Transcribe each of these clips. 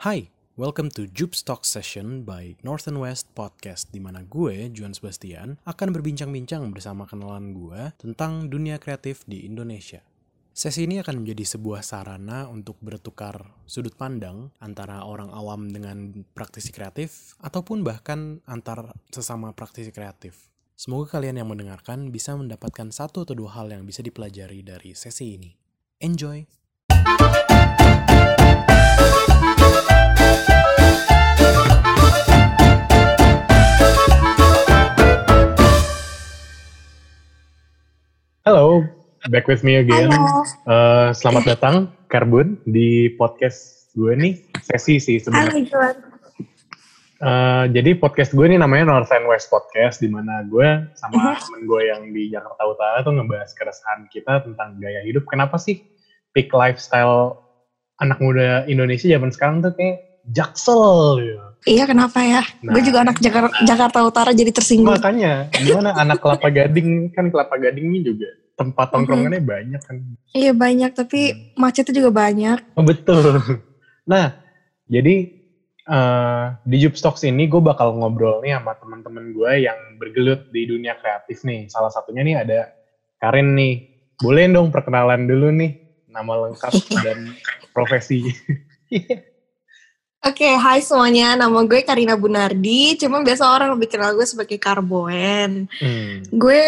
Hai, welcome to Jups Talk Session by Northern West Podcast di mana gue, Juan Sebastian, akan berbincang-bincang bersama kenalan gue tentang dunia kreatif di Indonesia. Sesi ini akan menjadi sebuah sarana untuk bertukar sudut pandang antara orang awam dengan praktisi kreatif ataupun bahkan antar sesama praktisi kreatif. Semoga kalian yang mendengarkan bisa mendapatkan satu atau dua hal yang bisa dipelajari dari sesi ini. Enjoy! Halo, back with me again. Halo. Uh, selamat datang, Karbun, di podcast gue nih. Sesi sih sebenarnya. Uh, jadi podcast gue ini namanya North and West Podcast, di mana gue sama temen gue yang di Jakarta Utara tuh ngebahas keresahan kita tentang gaya hidup. Kenapa sih peak lifestyle anak muda Indonesia zaman sekarang tuh kayak jaksel gitu. Iya kenapa ya? Nah. Gue juga anak Jakarta, Jakarta Utara jadi tersinggung. Makanya, gimana anak Kelapa Gading, kan Kelapa Gading ini juga tempat tongkrongannya banyak kan. Iya banyak tapi macetnya juga banyak. Oh, betul. Nah, jadi eh, di Jupstocks ini gue bakal ngobrol nih sama teman-teman gue yang bergelut di dunia kreatif nih. Salah satunya nih ada Karin nih. Boleh dong perkenalan dulu nih nama lengkap dan profesi. Oke, hai semuanya. Nama gue Karina Bunardi. Cuma biasa orang lebih kenal gue sebagai Karboen. Hmm, Gue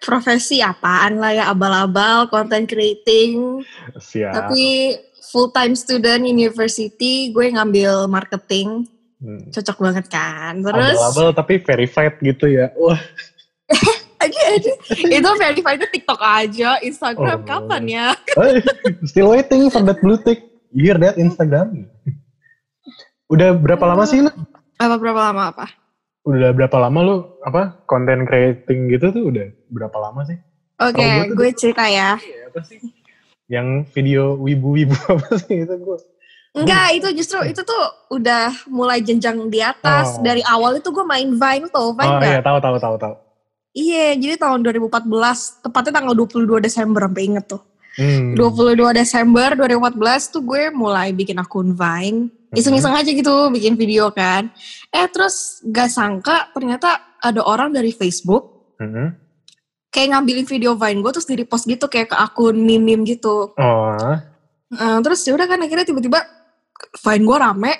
profesi apaan lah ya abal-abal, content creating. siap. Tapi full time student university. Gue ngambil marketing. Hmm. Cocok banget kan. Terus Abal-abal tapi verified gitu ya. Wah, aja aja. Itu verified TikTok aja, Instagram Oh. kapan ya? still waiting for that blue tick. You hear that Instagram? Udah berapa lama sih lu? Apa berapa lama apa? Udah berapa lama lu apa content creating gitu tuh udah berapa lama sih? Oke, Kalau gue cerita ya. Iya, apa sih? Yang video wibu-wibu apa sih itu gue? Enggak, itu justru itu tuh udah mulai jenjang di atas. Oh. Dari awal itu gue main Vine tuh, Vine Oh nggak? iya, tahu tahu tahu tahu. Iya, jadi tahun 2014, tepatnya tanggal 22 Desember, sampai inget tuh. Hmm. 22 Desember 2014 tuh gue mulai bikin akun Vine. Iseng-iseng aja gitu, bikin video kan. Eh terus gak sangka ternyata ada orang dari Facebook Mhm. kayak ngambilin video Vine gue terus di repost gitu kayak ke akun meme-meme gitu. Oh, Eh, terus ya udah kan akhirnya tiba-tiba Vine gue rame,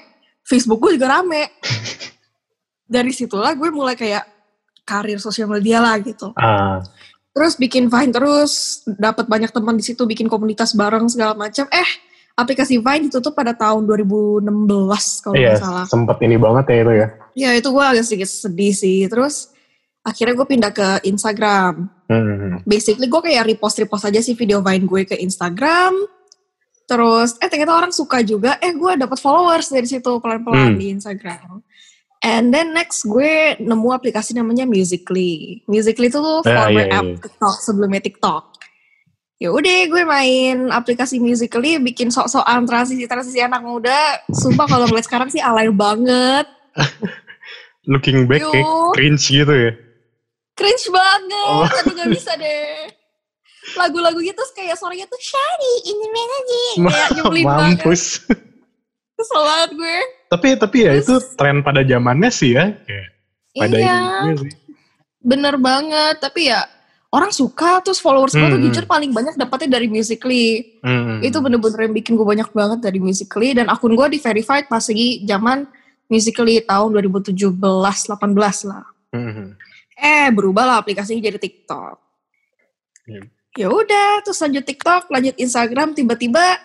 Facebook gue juga rame. Dari situlah gue mulai kayak karir sosial media lah gitu. ah, Terus bikin Vine terus, dapat banyak teman di situ, bikin komunitas bareng segala macam. Eh, aplikasi Vine ditutup pada tahun 2016 kalau iya, nggak salah. sempet ini banget ya itu ya. Ya itu gue agak sedikit sedih sih. Terus akhirnya gue pindah ke Instagram. Hmm. basically gue kayak repost-repost aja sih video Vine gue ke Instagram. Terus eh ternyata orang suka juga. Eh gue dapat followers dari situ pelan-pelan Hmm. di Instagram. And then next gue nemu aplikasi namanya Musically. Musically itu tuh Ah, former iya, app iya. TikTok sebelumnya TikTok. Ya udah gue main aplikasi Musically bikin sok-sokan transisi-transisi anak muda. Sumpah kalau ngeliat sekarang sih alay banget. Looking back kayak cringe gitu ya. cringe banget Oh. tapi gak bisa deh lagu-lagu gitu kayak suaranya tuh Shari ini aja kayak nyebelin banget Mampus. kesel banget gue tapi tapi ya itu Terus- tren pada zamannya sih ya. Kayak pada iya sih. bener banget tapi ya orang suka terus followers gue tuh Hmm. jujur paling banyak dapetnya dari Musically Hmm. itu bener-bener yang bikin gue banyak banget dari Musically dan akun gue di verified pas lagi zaman Musically tahun 2017-18 lah Hmm. eh berubah lah aplikasinya jadi TikTok. Iya. Ya udah, terus lanjut TikTok, lanjut Instagram, tiba-tiba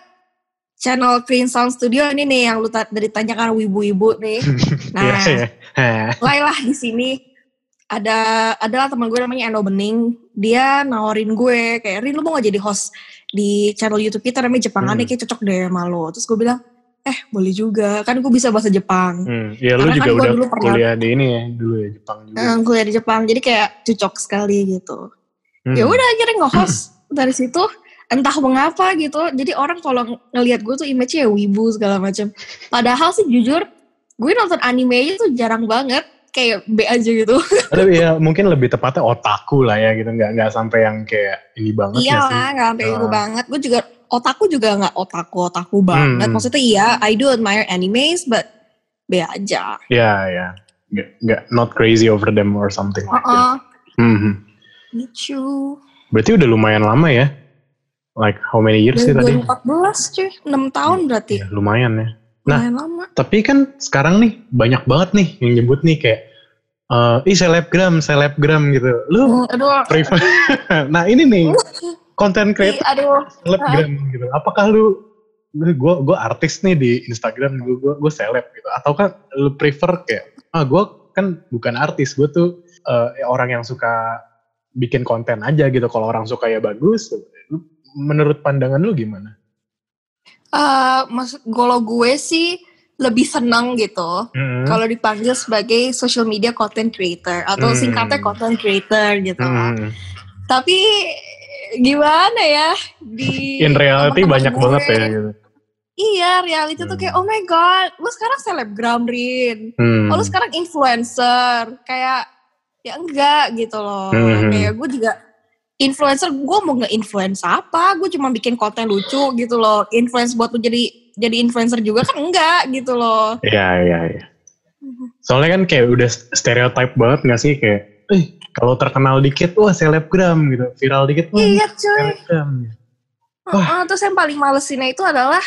channel Clean Sound Studio ini nih yang lu dari tanyakan wibu-wibu nih. Nah, Iya, iya. Hah. mulailah di sini ada adalah teman gue namanya Eno Bening. Dia nawarin gue kayak Rin lu mau gak jadi host di channel YouTube kita namanya Jepangan Hmm. nih kayak cocok deh sama lo. Terus gue bilang, eh boleh juga, kan gue bisa bahasa Jepang. Hmm. Ya lu Karena juga kan udah dulu pernah- kuliah di ini ya dulu ya Jepang juga. Eh, kuliah di Jepang, jadi kayak cocok sekali gitu. Hmm. ya udah akhirnya nge-host dari situ entah mengapa gitu jadi orang kalau ng- ngelihat gue tuh image-nya ya wibu segala macam padahal sih jujur gue nonton anime tuh jarang banget kayak B aja gitu Tapi ya mungkin lebih tepatnya otaku lah ya gitu nggak nggak sampai yang kayak ini banget iya ya lah nggak sampai wibu Ah. banget gue juga otaku juga nggak otaku otaku banget. Hmm. Maksudnya iya, I do admire animes, but be aja. Ya, ya. Nggak, nggak, not crazy over them or something like that. Uh-uh. Mhm. Lucu. Berarti udah lumayan lama ya? Like how many years sih tadi? 2014 cuy, 6 tahun berarti. Ya, lumayan ya. Nah, lama. Tapi kan sekarang nih banyak banget nih yang nyebut nih kayak eh ih selebgram, selebgram gitu. Lu Hmm, Aduh, prefer Nah, ini nih content ih, creator aduh. selebgram gitu. Apakah lu gue gue artis nih di Instagram gue gue gue seleb gitu atau kan lu prefer kayak ah gue kan bukan artis gue tuh eh, orang yang suka bikin konten aja gitu kalau orang suka ya bagus menurut pandangan lu gimana? Eh, maksud kalau gue sih lebih senang gitu Hmm. kalau dipanggil sebagai social media content creator atau Hmm. singkatnya content creator gitu. Hmm. Tapi gimana ya di In reality banyak gue, banget ya gitu. Iya, reality tuh kayak Hmm. oh my god, lu sekarang selebgram Rin. Hmm. Oh, lu sekarang influencer. Kayak ya enggak gitu loh. Hmm. Kayak gue juga influencer, gue mau nge-influence apa? Gue cuma bikin konten lucu gitu loh. Influence buat lu jadi jadi influencer juga kan enggak gitu loh. Iya, iya, iya. Soalnya kan kayak udah stereotype banget gak sih kayak, eh kalau terkenal dikit, wah selebgram gitu. Viral dikit, wah Iya cuy. selebgram. Heeh, terus yang paling malesinnya itu adalah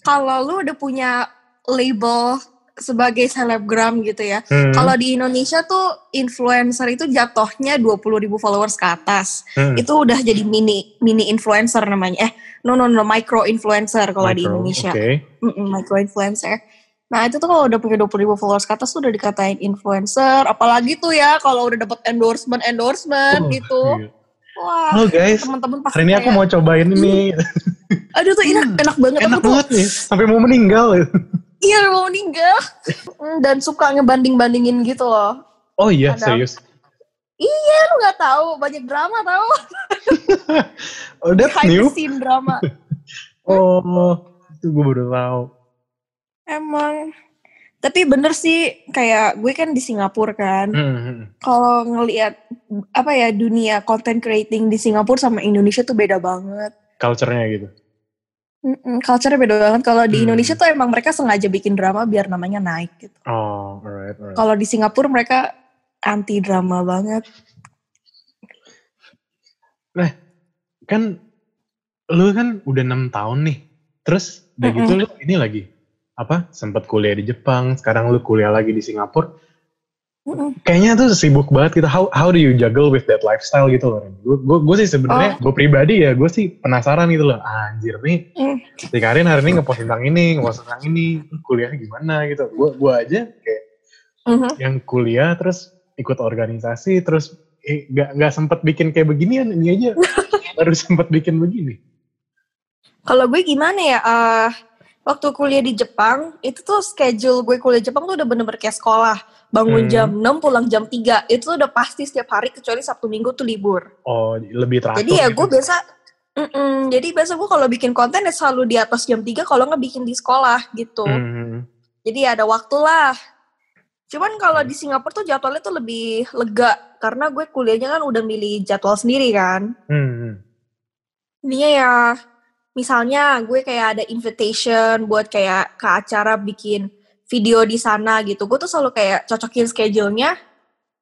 kalau lu udah punya label sebagai selebgram gitu ya. Hmm, Kalau di Indonesia tuh influencer itu jatuhnya 20 ribu followers ke atas. hmm. Itu udah jadi mini mini influencer namanya. Eh, no no no micro influencer kalau di Indonesia. Oke. Mm-mm, micro influencer. Nah itu tuh kalau udah punya 20 ribu followers ke atas tuh udah dikatain influencer. Apalagi tuh ya kalau udah dapat endorsement endorsement Oh, gitu. iya. Wah Halo guys, teman-teman pasti hari ini aku mau cobain ini. aduh tuh enak enak banget Enak aku tuh banget nih, sampai mau meninggal. Iya mau meninggal Mm, dan suka ngebanding bandingin gitu loh Oh iya, Padahal- serius. iya lu nggak tahu banyak drama tahu Oh, that's new. scene drama Oh, itu gue baru tahu. emang tapi bener sih kayak gue kan di Singapura kan Hmm, hmm. kalau ngelihat apa ya dunia content creating di Singapura sama Indonesia tuh beda banget Culture-nya gitu. Mm-mm, culture-nya beda banget. Kalau di Hmm. Indonesia tuh emang mereka sengaja bikin drama biar namanya naik gitu. Oh, alright, alright. Kalau di Singapura mereka anti drama banget. kan lu kan udah enam tahun nih terus udah gitu lu ini lagi apa sempat kuliah di Jepang sekarang lu kuliah lagi di Singapura Mm-mm. kayaknya tuh sibuk banget gitu how how do you juggle with that lifestyle gitu loh gue sih sebenarnya gue pribadi ya gue sih penasaran gitu loh anjir nih Mm. si Karin hari ini ngepost tentang ini ngepost tentang ini kuliahnya gimana gitu gue gue aja kayak Mhm. yang kuliah terus ikut organisasi terus eh, nggak nggak sempet bikin kayak beginian ini aja baru sempet bikin begini Kalau gue gimana ya? eh, waktu kuliah di Jepang, itu tuh schedule gue kuliah Jepang tuh udah bener-bener kayak sekolah. Bangun Hmm. jam 6, pulang jam 3. Itu tuh udah pasti setiap hari kecuali Sabtu Minggu tuh libur. Oh, lebih teratur. Jadi ya gitu. gue biasa Mm-mm, jadi biasa gue kalau bikin konten ya selalu di atas jam 3 kalau nggak bikin di sekolah gitu. Hmm. Jadi ada waktu lah. Cuman kalau di Singapura tuh jadwalnya tuh lebih lega karena gue kuliahnya kan udah milih jadwal sendiri kan. Hmm. Intinya ya misalnya gue kayak ada invitation buat kayak ke acara bikin video di sana gitu. Gue tuh selalu kayak cocokin schedule-nya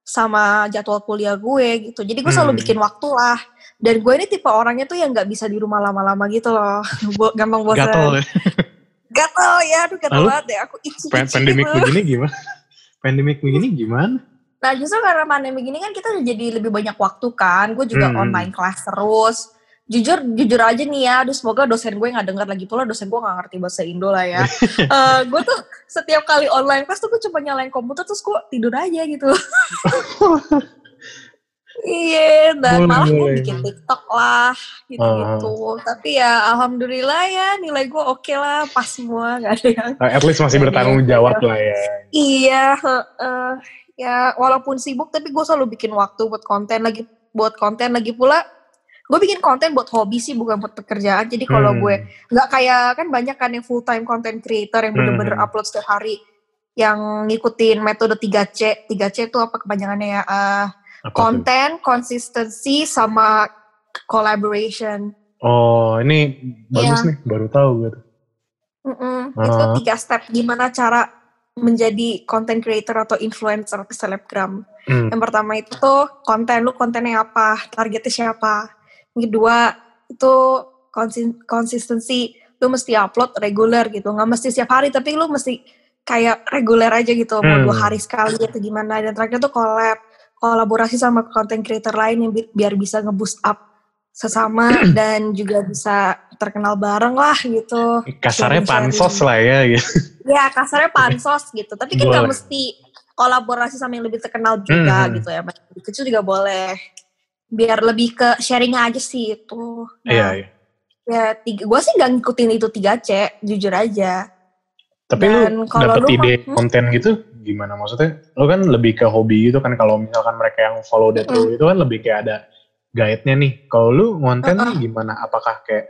sama jadwal kuliah gue gitu. Jadi gue selalu Hmm. bikin waktu lah. Dan gue ini tipe orangnya tuh yang nggak bisa di rumah lama-lama gitu loh. Gampang bosan. Gatel ya. Gatel ya, aduh gatel Lalu? banget deh. Aku Pa- itchy Pandemik gitu. begini gimana? Pandemik begini gimana? Nah justru karena pandemi gini kan kita udah jadi lebih banyak waktu kan. Gue juga Hmm. online class terus. Jujur, jujur aja nih ya. Aduh semoga dosen gue gak denger lagi pula. Dosen gue gak ngerti bahasa Indo lah ya. Eh, gue tuh setiap kali online class tuh gue cuma nyalain komputer terus gue tidur aja gitu. Iya, dan Boleh, malah gue bikin TikTok lah, gitu-gitu. Tapi ya alhamdulillah ya nilai gue oke lah, pas semua, gak ada yang Uh, At least masih bertanggung iya. jawab lah ya. Iya, heeh. ya walaupun sibuk tapi gue selalu bikin waktu buat konten lagi buat konten lagi pula. Gue bikin konten buat hobi sih bukan buat pekerjaan. Jadi kalau Hmm. gue nggak kayak kan banyak kan yang full time content creator yang bener-bener Hmm. upload setiap hari yang ngikutin metode 3C. 3C itu apa kepanjangannya ya? Eh, Apa tuh? konten, consistency sama collaboration. Oh, ini bagus Iya. nih, baru tahu gitu. Mm-mm. Ah. Itu tiga step gimana cara menjadi content creator atau influencer ke selebgram. Hmm. Yang pertama itu tuh konten lu kontennya apa, targetnya siapa. Kedua itu konsi- konsistensi, lu mesti upload reguler gitu, nggak mesti setiap hari tapi lu mesti kayak reguler aja gitu, mau Hmm. dua hari sekali atau gimana. Dan terakhir tuh collab, kolaborasi sama content creator lain yang bi- biar bisa ngeboost up sesama dan juga bisa terkenal bareng lah gitu. Kasarnya pansos lah ya gitu. Ya kasarnya pansos gitu, tapi kan nggak mesti kolaborasi sama yang lebih terkenal juga Hmm. gitu ya. Kecil juga boleh. Biar lebih ke sharing aja sih itu. Nah, Iya, iya. Ya tiga, gue sih nggak ngikutin itu 3C, jujur aja. Tapi Dan lu dapet lu ide hmm? konten gitu gimana maksudnya? Lu kan lebih ke hobi gitu kan kalau misalkan mereka yang follow that lu itu kan lebih kayak ada guide-nya nih. Kalau lu ngonten nih gimana? Apakah kayak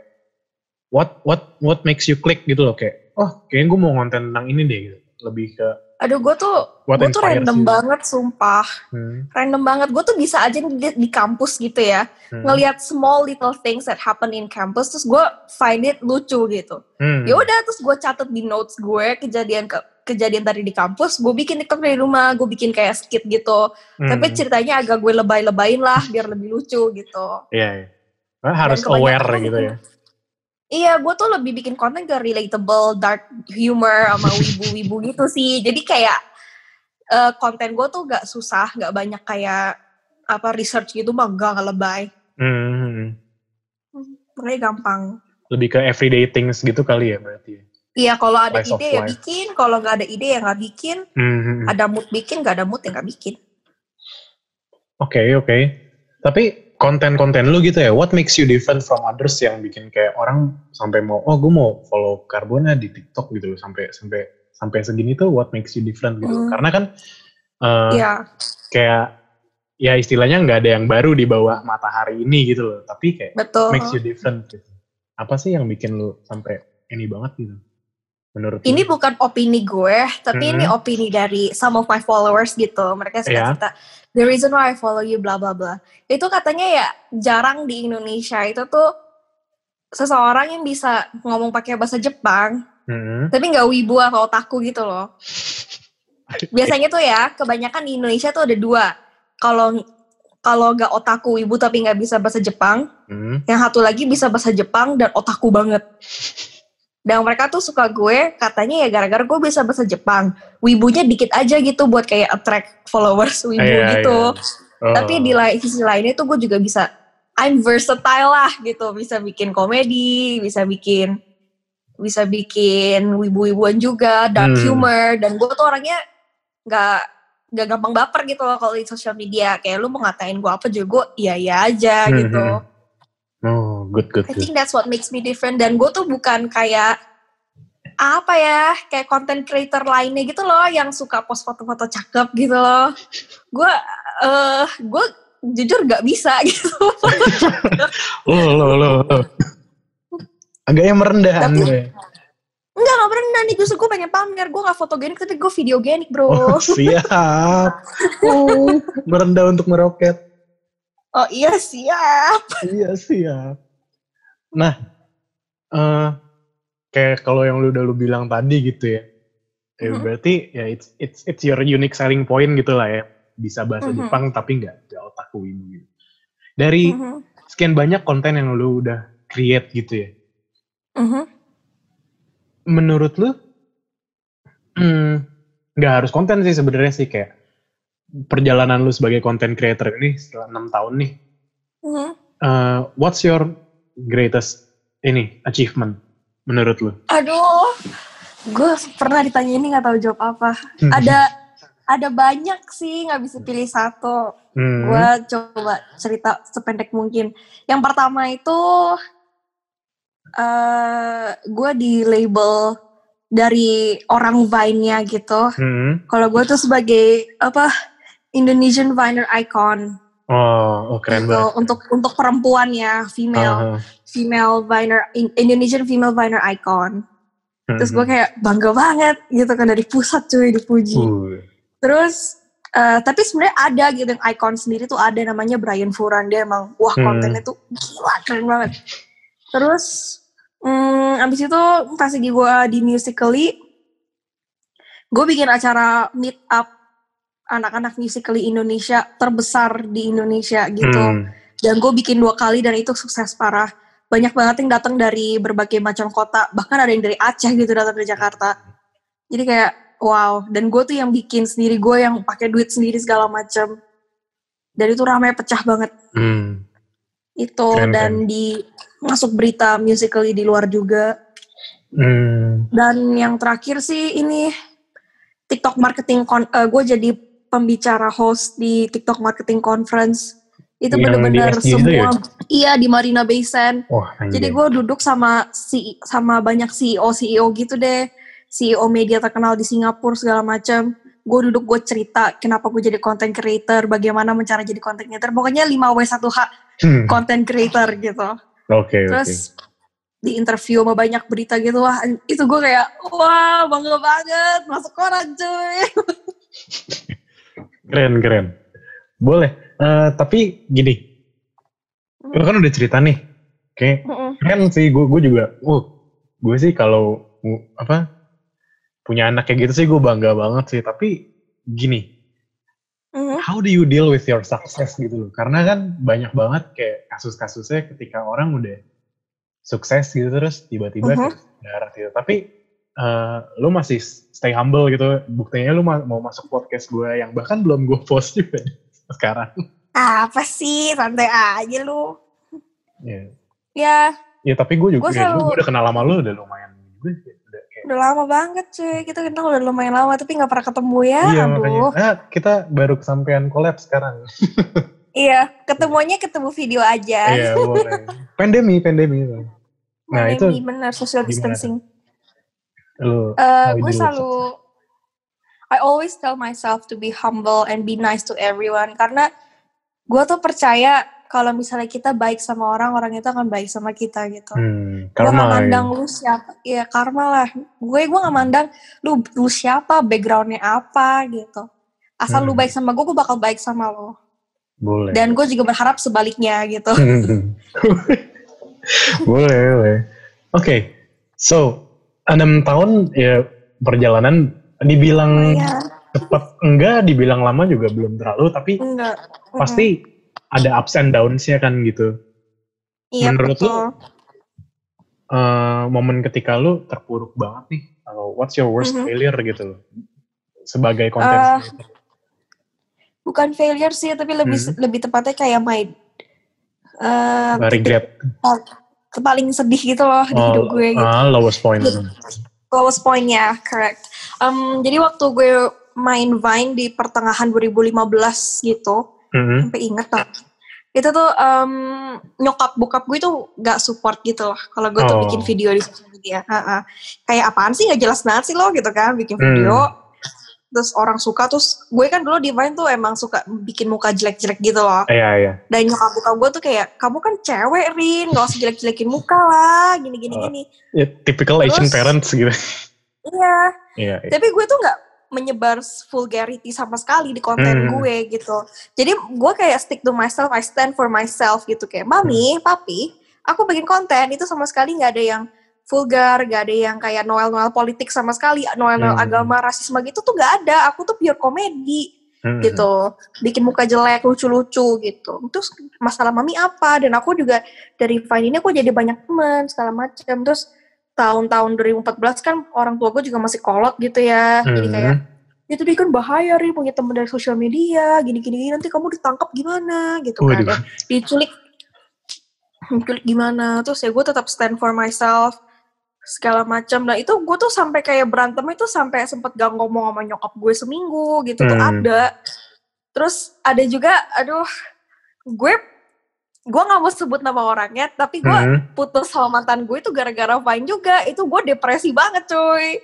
what what what makes you click gitu loh kayak oh kayaknya gue mau ngonten tentang ini deh gitu. Lebih ke Aduh gue tuh, what gue tuh random you. banget sumpah. Hmm, Random banget. Gue tuh bisa aja di, di kampus gitu ya. hmm, Ngelihat small little things that happen in campus. Terus gue find it lucu gitu. hmm. ya udah terus gue catat di notes gue kejadian ke kejadian tadi di kampus gue bikin TikTok dari rumah gue bikin kayak skit gitu Hmm. tapi ceritanya agak gue lebay-lebayin lah biar lebih lucu gitu Iya, iya. Kan harus aware gitu ya. Iya gue tuh lebih bikin konten ke relatable dark humor sama wibu-wibu gitu sih jadi kayak eh, konten gue tuh gak susah gak banyak kayak apa research gitu mah gak nggak lebay Hmm. makanya gampang Lebih ke everyday things gitu kali ya berarti. ya? Iya kalau ada of ide ya life. bikin, kalau nggak ada ide ya nggak bikin, Hmm, ada mood bikin, nggak ada mood ya nggak bikin. Oke, oke. Tapi konten-konten lu gitu ya, what makes you different from others yang bikin kayak orang sampai mau, oh gue mau follow Carbona di TikTok gitu, sampai sampai sampai segini tuh what makes you different gitu. Hmm. Karena kan eh, Iya. kayak ya istilahnya nggak ada yang baru di bawah matahari ini gitu loh, tapi kayak Betul. makes you different gitu. Apa sih yang bikin lu sampai ini banget gitu? Menurut Ini lu? bukan opini gue, tapi Mhm. ini opini dari some of my followers gitu. Mereka suka Iya. cerita, the reason why I follow you, bla bla bla. Itu katanya ya jarang di Indonesia itu tuh seseorang yang bisa ngomong pakai bahasa Jepang, Hmm. tapi nggak wibu atau otaku gitu loh. Biasanya tuh ya, kebanyakan di Indonesia tuh ada dua. Kalau kalau nggak otaku wibu tapi nggak bisa bahasa Jepang, Hmm. yang satu lagi bisa bahasa Jepang dan otaku banget. Dan mereka tuh suka gue, katanya ya gara-gara gue bisa bahasa Jepang. Wibunya dikit aja gitu buat kayak attract followers wibu Iya, gitu. iya. Oh. Tapi di lain sisi lainnya tuh gue juga bisa, I'm versatile lah gitu. Bisa bikin komedi, bisa bikin bisa bikin wibu-wibuan juga, dark Hmm. humor. Dan gue tuh orangnya nggak nggak gampang baper gitu loh kalau di sosial media. Kayak lu mau ngatain gue apa juga gue iya iya aja Hmm, gitu. hmm. Oh, good, good, I good. think that's what makes me different dan gue tuh bukan kayak apa ya kayak content creator lainnya gitu loh yang suka post foto-foto cakep gitu loh gue eh gue jujur gak bisa gitu Lo, lo, lo. Agaknya merendahan Tapi- gue. Enggak gak pernah nih justru gue pengen pamer gue gak fotogenik tapi gue videogenik bro Oh, siap. Oh, merendah untuk meroket. oh iya siap Iya, siap. Nah, eh kayak kalau yang lu udah lu bilang tadi gitu ya. Ya Mhm. berarti ya it's it's it's your unique selling point gitu lah ya. Bisa bahasa Mhm. Jepang tapi nggak nggak otaku ini. Gitu. Dari Mhm, sekian banyak konten yang lu udah create gitu ya. mhm. menurut lu hmm, nggak harus konten sih sebenarnya sih kayak perjalanan lu sebagai content creator ini setelah enam tahun nih Mhm. uh, what's your greatest ini achievement menurut lu aduh gue pernah ditanya ini gak tahu jawab apa ada ada banyak sih nggak bisa pilih satu Hmm, gue coba cerita sependek mungkin. Yang pertama itu eh gue di label dari orang Vine-nya gitu. hmm. Kalau gue tuh sebagai apa Indonesian Viner icon oh, oh keren gitu banget untuk untuk perempuan ya female Uh-huh. female Viner In- Indonesian female Viner icon. Terus gue Mhm. kayak bangga banget gitu kan dari pusat cuy dipuji. Uh, Terus eh, tapi sebenarnya ada gitu yang icon sendiri tuh ada namanya Brian Furan dia emang wah Hmm. kontennya tuh gila keren banget. Terus hmm, abis itu pas lagi gue di Musically, gue bikin acara meet up anak-anak Musically Indonesia terbesar di Indonesia gitu. Hmm. Dan gue bikin dua kali dan itu sukses parah. Banyak banget yang datang dari berbagai macam kota, bahkan ada yang dari Aceh gitu datang ke Jakarta. Jadi kayak wow, dan gue tuh yang bikin sendiri, gue yang pakai duit sendiri segala macam. Dan itu ramai pecah banget Hmm. itu Keren, dan keren. di masuk berita musically di luar juga. Hmm. Dan yang terakhir sih ini TikTok marketing con gue jadi pembicara host di TikTok marketing conference. Itu SG itu semua ya? iya di Marina Bay Sands. Jadi gue duduk sama si sama banyak CEO CEO gitu deh, CEO media terkenal di Singapura segala macam. Gue duduk gue cerita kenapa gue jadi content creator, bagaimana cara jadi content creator. Pokoknya 5W1H Hmm. content creator gitu. Oke, oke. Terus di interview sama banyak berita gitu wah itu gue kayak wah bangga banget masuk koran cuy. Keren, keren. Boleh. Eh, tapi gini, lu kan udah cerita nih. Oke, keren sih. Gue gue juga, uh, gue sih kalau uh, apa punya anak kayak gitu sih gue bangga banget sih. Tapi gini, Mhm. how do you deal with your success gitu loh? Karena kan banyak banget kayak kasus-kasusnya ketika orang udah sukses gitu terus tiba-tiba Mhm. kayak darat gitu. Tapi eh, lu masih stay humble gitu. Buktinya lu ma- mau masuk podcast gue yang bahkan belum gue post juga sekarang. Apa sih santai aja lu. Ya, Ya ya tapi gue juga Gua ya, selalu- udah kenal sama lu udah lumayan juga. Udah kayak, udah lama banget cuy kita kenal udah lumayan lama tapi nggak pernah ketemu ya. iya Aduh. makanya. Nah, kita baru kesampaian collab sekarang. Iya ketemunya ketemu video aja. Iya boleh. Pandemi, pandemi. Nah itu Pandemi, bener social gimana? Lu Eh, gue selalu I always tell myself to be humble and be nice to everyone karena gue tuh percaya kalau misalnya kita baik sama orang orang itu akan baik sama kita gitu. Hmm, gue karma gak ya. mandang lu siapa, ya karma lah. Gue gue gak mandang lu lu siapa, backgroundnya apa gitu. Asal lu Hmm. baik sama gue, gue bakal baik sama lo. Boleh. Dan gue juga berharap sebaliknya gitu. boleh, boleh. Oke, so enam tahun ya perjalanan dibilang Iya, cepat enggak, dibilang lama juga belum terlalu, tapi enggak. pasti ada ups and downs-nya kan gitu. Iya, menurut lu, betul. Eh, momen ketika lu terpuruk banget nih, atau what's your worst Mhm. failure gitu loh, sebagai konten creator. Bukan failure sih, tapi lebih Hmm. lebih tepatnya kayak my Nggak regret. Paling sedih gitu loh di hidup gue gitu. ah, lowest point. lowest point-nya, correct. Um, jadi waktu gue main Vine di pertengahan 2015 gitu, Mhm. sampai inget lah. Itu tuh um, nyokap bokap gue tuh gak support gitu loh. Kalau gue tuh Oh. bikin video di sosial media. Ha-ha. Kayak apaan sih gak jelas banget sih lo gitu kan, bikin Hmm. video. Terus orang suka, terus gue kan dulu di Vine tuh emang suka bikin muka jelek-jelek gitu loh. Iya, iya. Dan nyokap bokap gue tuh kayak, kamu kan cewek Rin, gak usah jelek-jelekin muka lah, gini-gini Oh. gini. Ya, typical Asian Terus- parents gitu. Iya, Iya, iya. tapi gue tuh nggak menyebar vulgarity sama sekali di konten Hmm. gue gitu. Jadi gue kayak stick to myself, I stand for myself gitu kayak mami, Hmm. papi, aku bikin konten itu sama sekali nggak ada yang vulgar, gak ada yang kayak noel-noel politik sama sekali, noel-noel Hmm. agama, rasisme gitu tuh gak ada. Aku tuh pure komedi Mhm. gitu, bikin muka jelek, lucu-lucu gitu. Terus masalah mami apa? Dan aku juga dari Vine ini aku jadi banyak teman segala macam. Terus tahun-tahun 2014 kan orang tua gue juga masih kolot gitu ya. Jadi Mhm. kayak itu dia kan bahaya nih punya temen dari sosial media gini-gini nanti kamu ditangkap gimana gitu kan Waduh. Diculik diculik gimana terus ya gue tetap stand for myself segala macam nah itu gue tuh sampai kayak berantem itu sampai sempet gak ngomong sama nyokap gue seminggu gitu tuh Hmm. ada terus ada juga aduh gue gue nggak mau sebut nama orangnya tapi gue Mhm. putus sama mantan gue itu gara-gara Vine juga itu gue depresi banget cuy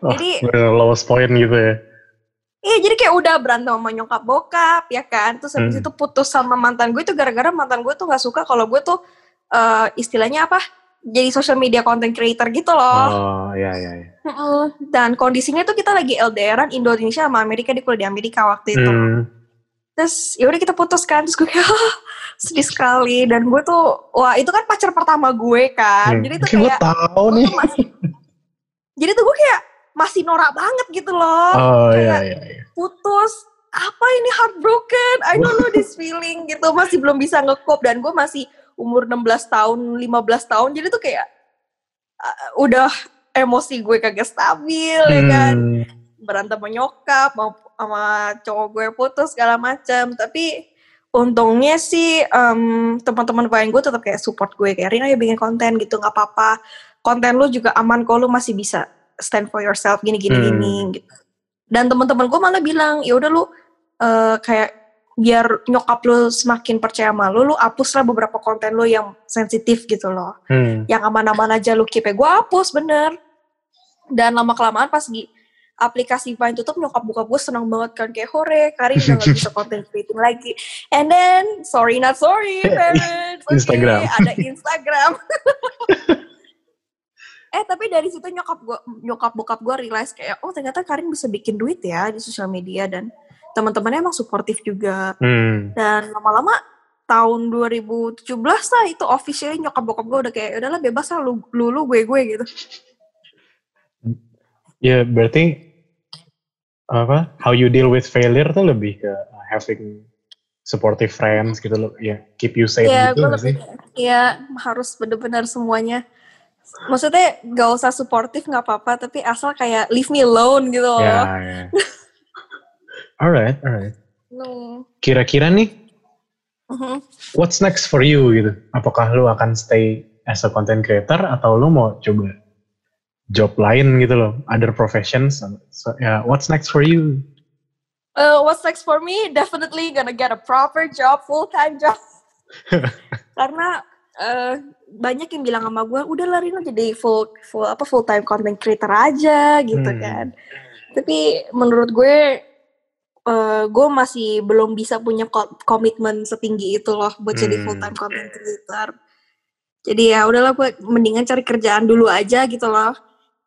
Wah, Jadi- lowest point gitu ya. Iya jadi kayak udah berantem sama nyokap bokap ya kan Terus habis Hmm. itu putus sama mantan gue itu gara-gara mantan gue tuh gak suka kalau gue tuh eh, istilahnya apa Jadi social media content creator gitu loh Oh, iya, iya, iya. Dan kondisinya tuh kita lagi LDRan Indonesia sama Amerika Dia kuliah di Amerika waktu itu Hmm. terus ya udah kita putus kan terus gue kayak "Ah, sedih sekali dan gue tuh wah itu kan pacar pertama gue kan Hmm. jadi tuh Kayak gue tahu gue nih. tuh masih jadi tuh gue kayak masih norak banget gitu loh Oh iya kayak iya. iya. putus apa ini heartbroken I don't know this feeling gitu masih belum bisa ngekop dan gue masih umur 16 tahun 15 tahun jadi tuh kayak uh, udah emosi gue kagak stabil ya kan Hmm. berantem sama nyokap mau sama cowok gue putus segala macam tapi untungnya sih em, teman-teman lain gue tetap kayak support gue kayak Rina ya bikin konten gitu nggak apa-apa konten lu juga aman kok lu masih bisa stand for yourself gini gini Hmm. gini gitu dan teman-teman gue malah bilang ya udah lu eh, kayak biar nyokap lu semakin percaya sama lu lu hapus lah beberapa konten lu yang sensitif gitu loh. Hmm. yang aman-aman aja lu keep ya. Gue hapus bener. Dan lama kelamaan pas di aplikasi Vine tutup nyokap buka gue seneng banget kan. Kayak hore Karin udah gak bisa content creating lagi. And then sorry not sorry parents. Oke, Instagram. ada Instagram. Eh tapi dari situ nyokap gue nyokap bokap gue realize kayak oh ternyata Karin bisa bikin duit ya di sosial media dan teman-temannya emang suportif juga Hmm. dan lama-lama tahun 2017 lah itu officially nyokap bokap gue udah kayak udahlah bebas lah lu lu, lu gue gue gitu Ya berarti apa? How you deal with failure tuh lebih ke uh, having supportive friends gitu loh. Ya keep you safe ya gitu sih? ya harus bener-bener semuanya maksudnya gak usah suportif nggak apa-apa tapi asal kayak leave me alone gitu loh Ya, ya. alright, alright. No. Kira-kira nih, Mhm. what's next for you gitu? Apakah lu akan stay as a content creator atau lu mau coba job lain gitu loh, other professions? So, ya, what's next for you? Uh, what's next for me? Definitely gonna get a proper job, full time job. Karena uh, banyak yang bilang sama gue, udah lah Rino jadi full full apa full time content creator aja gitu Hmm. kan. Tapi menurut gue, uh, gue masih belum bisa punya ko- komitmen setinggi itu loh buat jadi Hmm. full time content creator. Jadi ya udahlah gue mendingan cari kerjaan dulu aja gitu loh.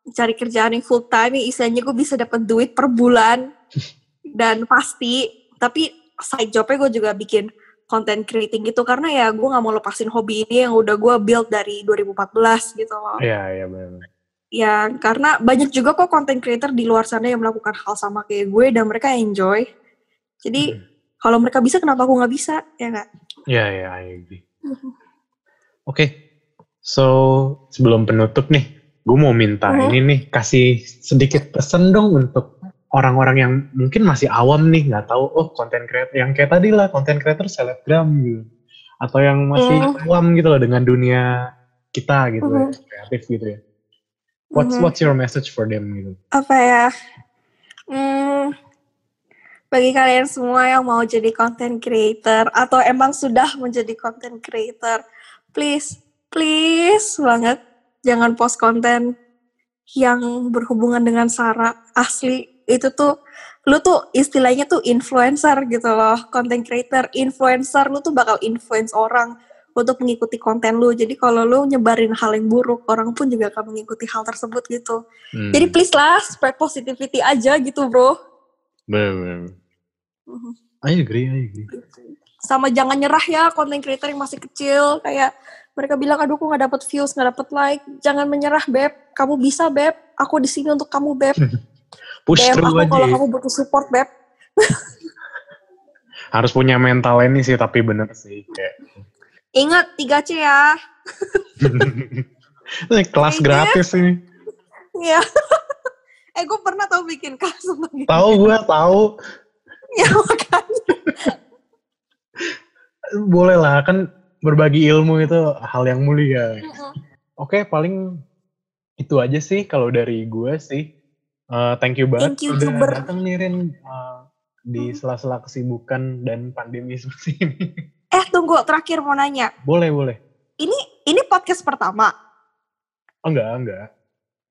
Cari kerjaan yang full time, yang istilahnya gue bisa dapat duit per bulan dan pasti tapi side jobnya gue juga bikin content creating gitu karena ya gue nggak mau lepasin hobi ini yang udah gue build dari 2014 gitu loh Iya, iya benar. Ya karena banyak juga kok content creator di luar sana yang melakukan hal sama kayak gue dan mereka enjoy jadi kalau mereka bisa kenapa aku nggak bisa ya nggak Iya, iya, I agree. Oke, so sebelum penutup nih, gue mau minta Mhm. ini nih, kasih sedikit pesan dong untuk orang-orang yang mungkin masih awam nih, nggak tahu, oh konten creator, yang kayak tadi lah, konten creator selebgram gitu. Atau yang masih Mhm. awam gitu loh dengan dunia kita gitu ya, Mhm. kreatif gitu ya. What's, Mhm. what's your message for them gitu? apa ya hmm, bagi kalian semua yang mau jadi content creator atau emang sudah menjadi content creator please please banget jangan post konten yang berhubungan dengan sara asli itu tuh lu tuh istilahnya tuh influencer gitu loh content creator influencer lu tuh bakal influence orang untuk mengikuti konten lu jadi kalau lu nyebarin hal yang buruk orang pun juga akan mengikuti hal tersebut gitu Hmm, jadi please lah spread positivity aja gitu bro. bener, bener. Mhm. I agree, I agree. Sama jangan nyerah ya konten creator yang masih kecil kayak mereka bilang aduh aku nggak dapet views nggak dapet like jangan menyerah beb kamu bisa beb aku di sini untuk kamu beb Push through aku aja kalau ya. kamu butuh support beb Harus punya mental ini sih, tapi bener sih. Kayak ingat 3 c ya Ini kelas Kayaknya- gratis ini. Iya. eh gue pernah tau bikin kelas tentang gitu. Tahu gue tahu. Ya makanya. Boleh lah kan berbagi ilmu itu hal yang mulia. Mm-mm. Oke, paling itu aja sih kalau dari gue sih. Eh, thank you banget Thank you, udah Cuber. datang nih Rin eh, di Hmm. sela-sela kesibukan dan pandemi seperti ini. Eh tunggu terakhir mau nanya. boleh, boleh. Ini ini podcast pertama. Oh, enggak, enggak.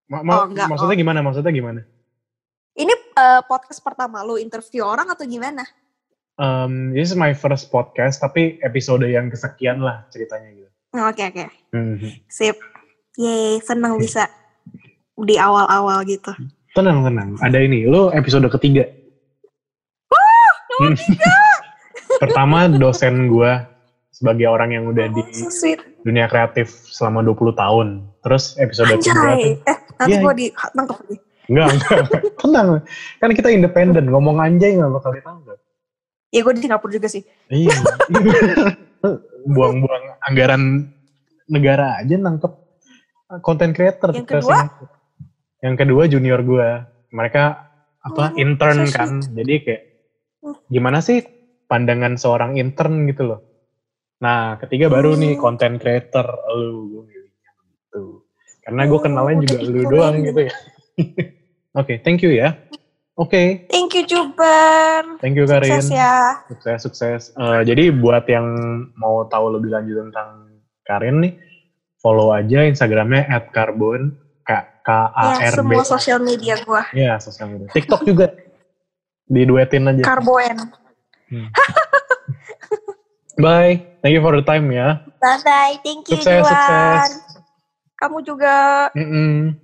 Ma- ma- Oh, enggak, maksudnya gimana? Maksudnya gimana? Ini eh, podcast pertama lu interview orang atau gimana? Um, this is my first podcast, tapi episode yang kesekian lah ceritanya gitu. Oke oke. Mhm. Sip. Yeay, senang bisa di awal-awal gitu. Tenang, tenang. Ada ini. Lo episode ketiga. Nomor Hmm. tiga. Pertama dosen gue sebagai orang yang udah di So sweet. dunia kreatif selama 20 tahun. Terus episode kedua Anjay. tuh, Eh, nanti Iya. gue ditangkap lagi. enggak, enggak, tenang. Kan kita independen, ngomong anjay nggak bakal ditangkap. Ya gue di Singapura juga sih. Iya. Buang-buang anggaran negara aja nangkep konten creator. Yang ke kedua? Yang kedua junior gue. Mereka apa Oh, intern so kan. Jadi kayak Hmm. gimana sih pandangan seorang intern gitu loh. Nah, ketiga baru nih Hmm. konten creator lu gue milihnya gitu. Karena gue Oh, kenalnya juga lu doang gitu ya. Oke, thank you ya. Oke, Thank you Juber. thank you Karin. Sukses ya. Sukses, sukses. Eh, jadi buat yang mau tahu lebih lanjut tentang Karin nih, follow aja Instagramnya @carbon k k a Ya, r b. semua sosial media gue. Ya, sosial media. TikTok juga diduetin aja. Karboen. Bye. Thank you for the time ya. Bye bye. Thank you Sukses, Juan. sukses. Kamu juga. Mm-mm.